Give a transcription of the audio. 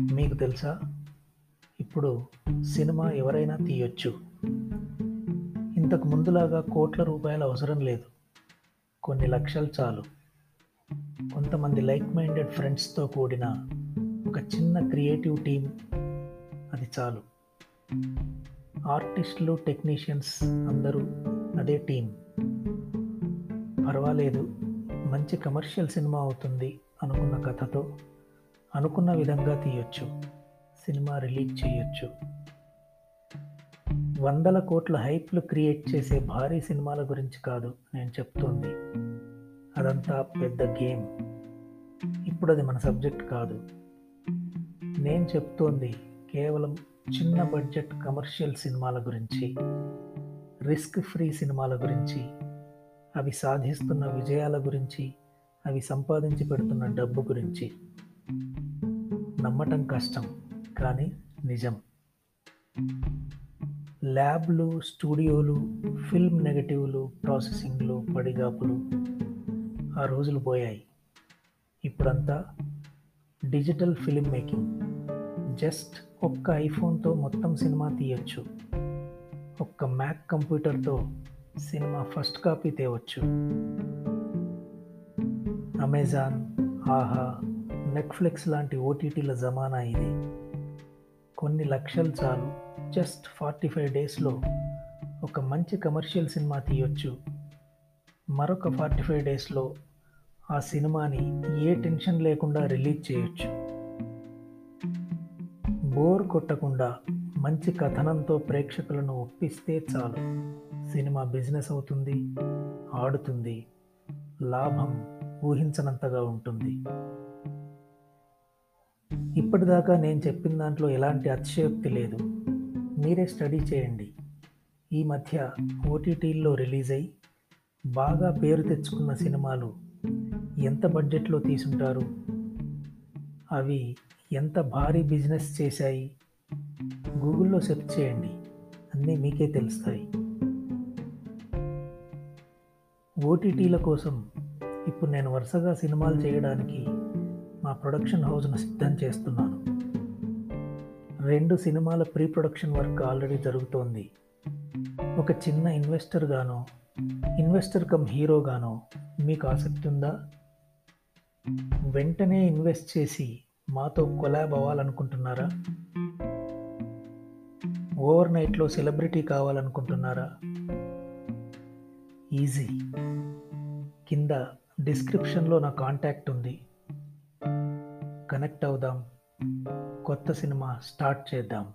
మీకు తెలుసా? ఇప్పుడు సినిమా ఎవరైనా తీయొచ్చు. ఇంతకు ముందులాగా కోట్ల రూపాయల అవసరం లేదు. కొన్ని లక్షలు చాలు. కొంతమంది లైక్ మైండెడ్ ఫ్రెండ్స్తో కూడిన ఒక చిన్న క్రియేటివ్ టీం అది చాలు. ఆర్టిస్టులు టెక్నీషియన్స్ అందరూ అదే టీం. పర్వాలేదు మంచి కమర్షియల్ సినిమా అవుతుంది అనుకున్న కథతో అనుకున్న విధంగా తీయొచ్చు. సినిమా రిలీజ్ చేయొచ్చు. వందల కోట్ల హైప్లు క్రియేట్ చేసే భారీ సినిమాల గురించి కాదు నేను చెప్తోంది. అదంతా పెద్ద గేమ్. ఇప్పుడు అది మన సబ్జెక్ట్ కాదు. నేను చెప్తోంది కేవలం చిన్న బడ్జెట్ కమర్షియల్ సినిమాల గురించి రిస్క్ ఫ్రీ సినిమాల గురించి అవి సాధిస్తున్న విజయాల గురించి అవి సంపాదించి పెడుతున్న డబ్బు గురించి. నమ్మటం కష్టం కానీ నిజం. ల్యాబ్లు స్టూడియోలు ఫిల్మ్ నెగటివ్లు ప్రాసెసింగ్లు పడిగాపులు ఆ రోజులు పోయాయి. ఇప్పుడంతా డిజిటల్ ఫిల్మ్ మేకింగ్. జస్ట్ ఒక్క ఐఫోన్తో మొత్తం సినిమా తీయొచ్చు. ఒక్క మ్యాక్ కంప్యూటర్తో సినిమా ఫస్ట్ కాపీ తేవచ్చు. అమెజాన్ ఆహా నెట్ఫ్లిక్స్ లాంటి ఓటీటీల జమానా ఇది. కొన్ని లక్షలు చాలు. జస్ట్ ఫార్టీ ఫైవ్ డేస్లో ఒక మంచి కమర్షియల్ సినిమా తీయొచ్చు. మరొక ఫార్టీ ఫైవ్ డేస్లో ఆ సినిమాని ఏ టెన్షన్ లేకుండా రిలీజ్ చేయొచ్చు. బోర్ కొట్టకుండా మంచి కథనంతో ప్రేక్షకులను ఒప్పిస్తే చాలు. సినిమా బిజినెస్ అవుతుంది ఆడుతుంది లాభం ఊహించనంతగా ఉంటుంది. ఇప్పటిదాకా నేను చెప్పిన దాంట్లో ఎలాంటి అతిశయోక్తి లేదు. మీరే స్టడీ చేయండి. ఈ మధ్య ఓటీటీల్లో రిలీజ్ అయి బాగా పేరు తెచ్చుకున్న సినిమాలు ఎంత బడ్జెట్లో తీసుంటారు? అవి ఎంత భారీ బిజినెస్ చేశాయి? గూగుల్లో సెర్చ్ చేయండి. అన్నీ మీకే తెలుస్తాయి. ఓటీటీల కోసం ఇప్పుడు నేను వరుసగా సినిమాలు చేయడానికి నా ప్రొడక్షన్ హౌస్ను సిద్ధం చేస్తున్నాను. రెండు సినిమాల ప్రీ ప్రొడక్షన్ వర్క్ ఆల్రెడీ జరుగుతోంది. ఒక చిన్న ఇన్వెస్టర్గానో ఇన్వెస్టర్ కమ్ హీరోగానో మీకు ఆసక్తి ఉందా? వెంటనే ఇన్వెస్ట్ చేసి మాతో కొలాబ్ అవ్వాలనుకుంటున్నారా? ఓవర్ నైట్లో సెలబ్రిటీ కావాలనుకుంటున్నారా? ఈజీ. కింద డిస్క్రిప్షన్లో నా కాంటాక్ట్ ఉంది. కనెక్ట్ అవుదాం. కొత్త సినిమా స్టార్ట్ చేద్దాం.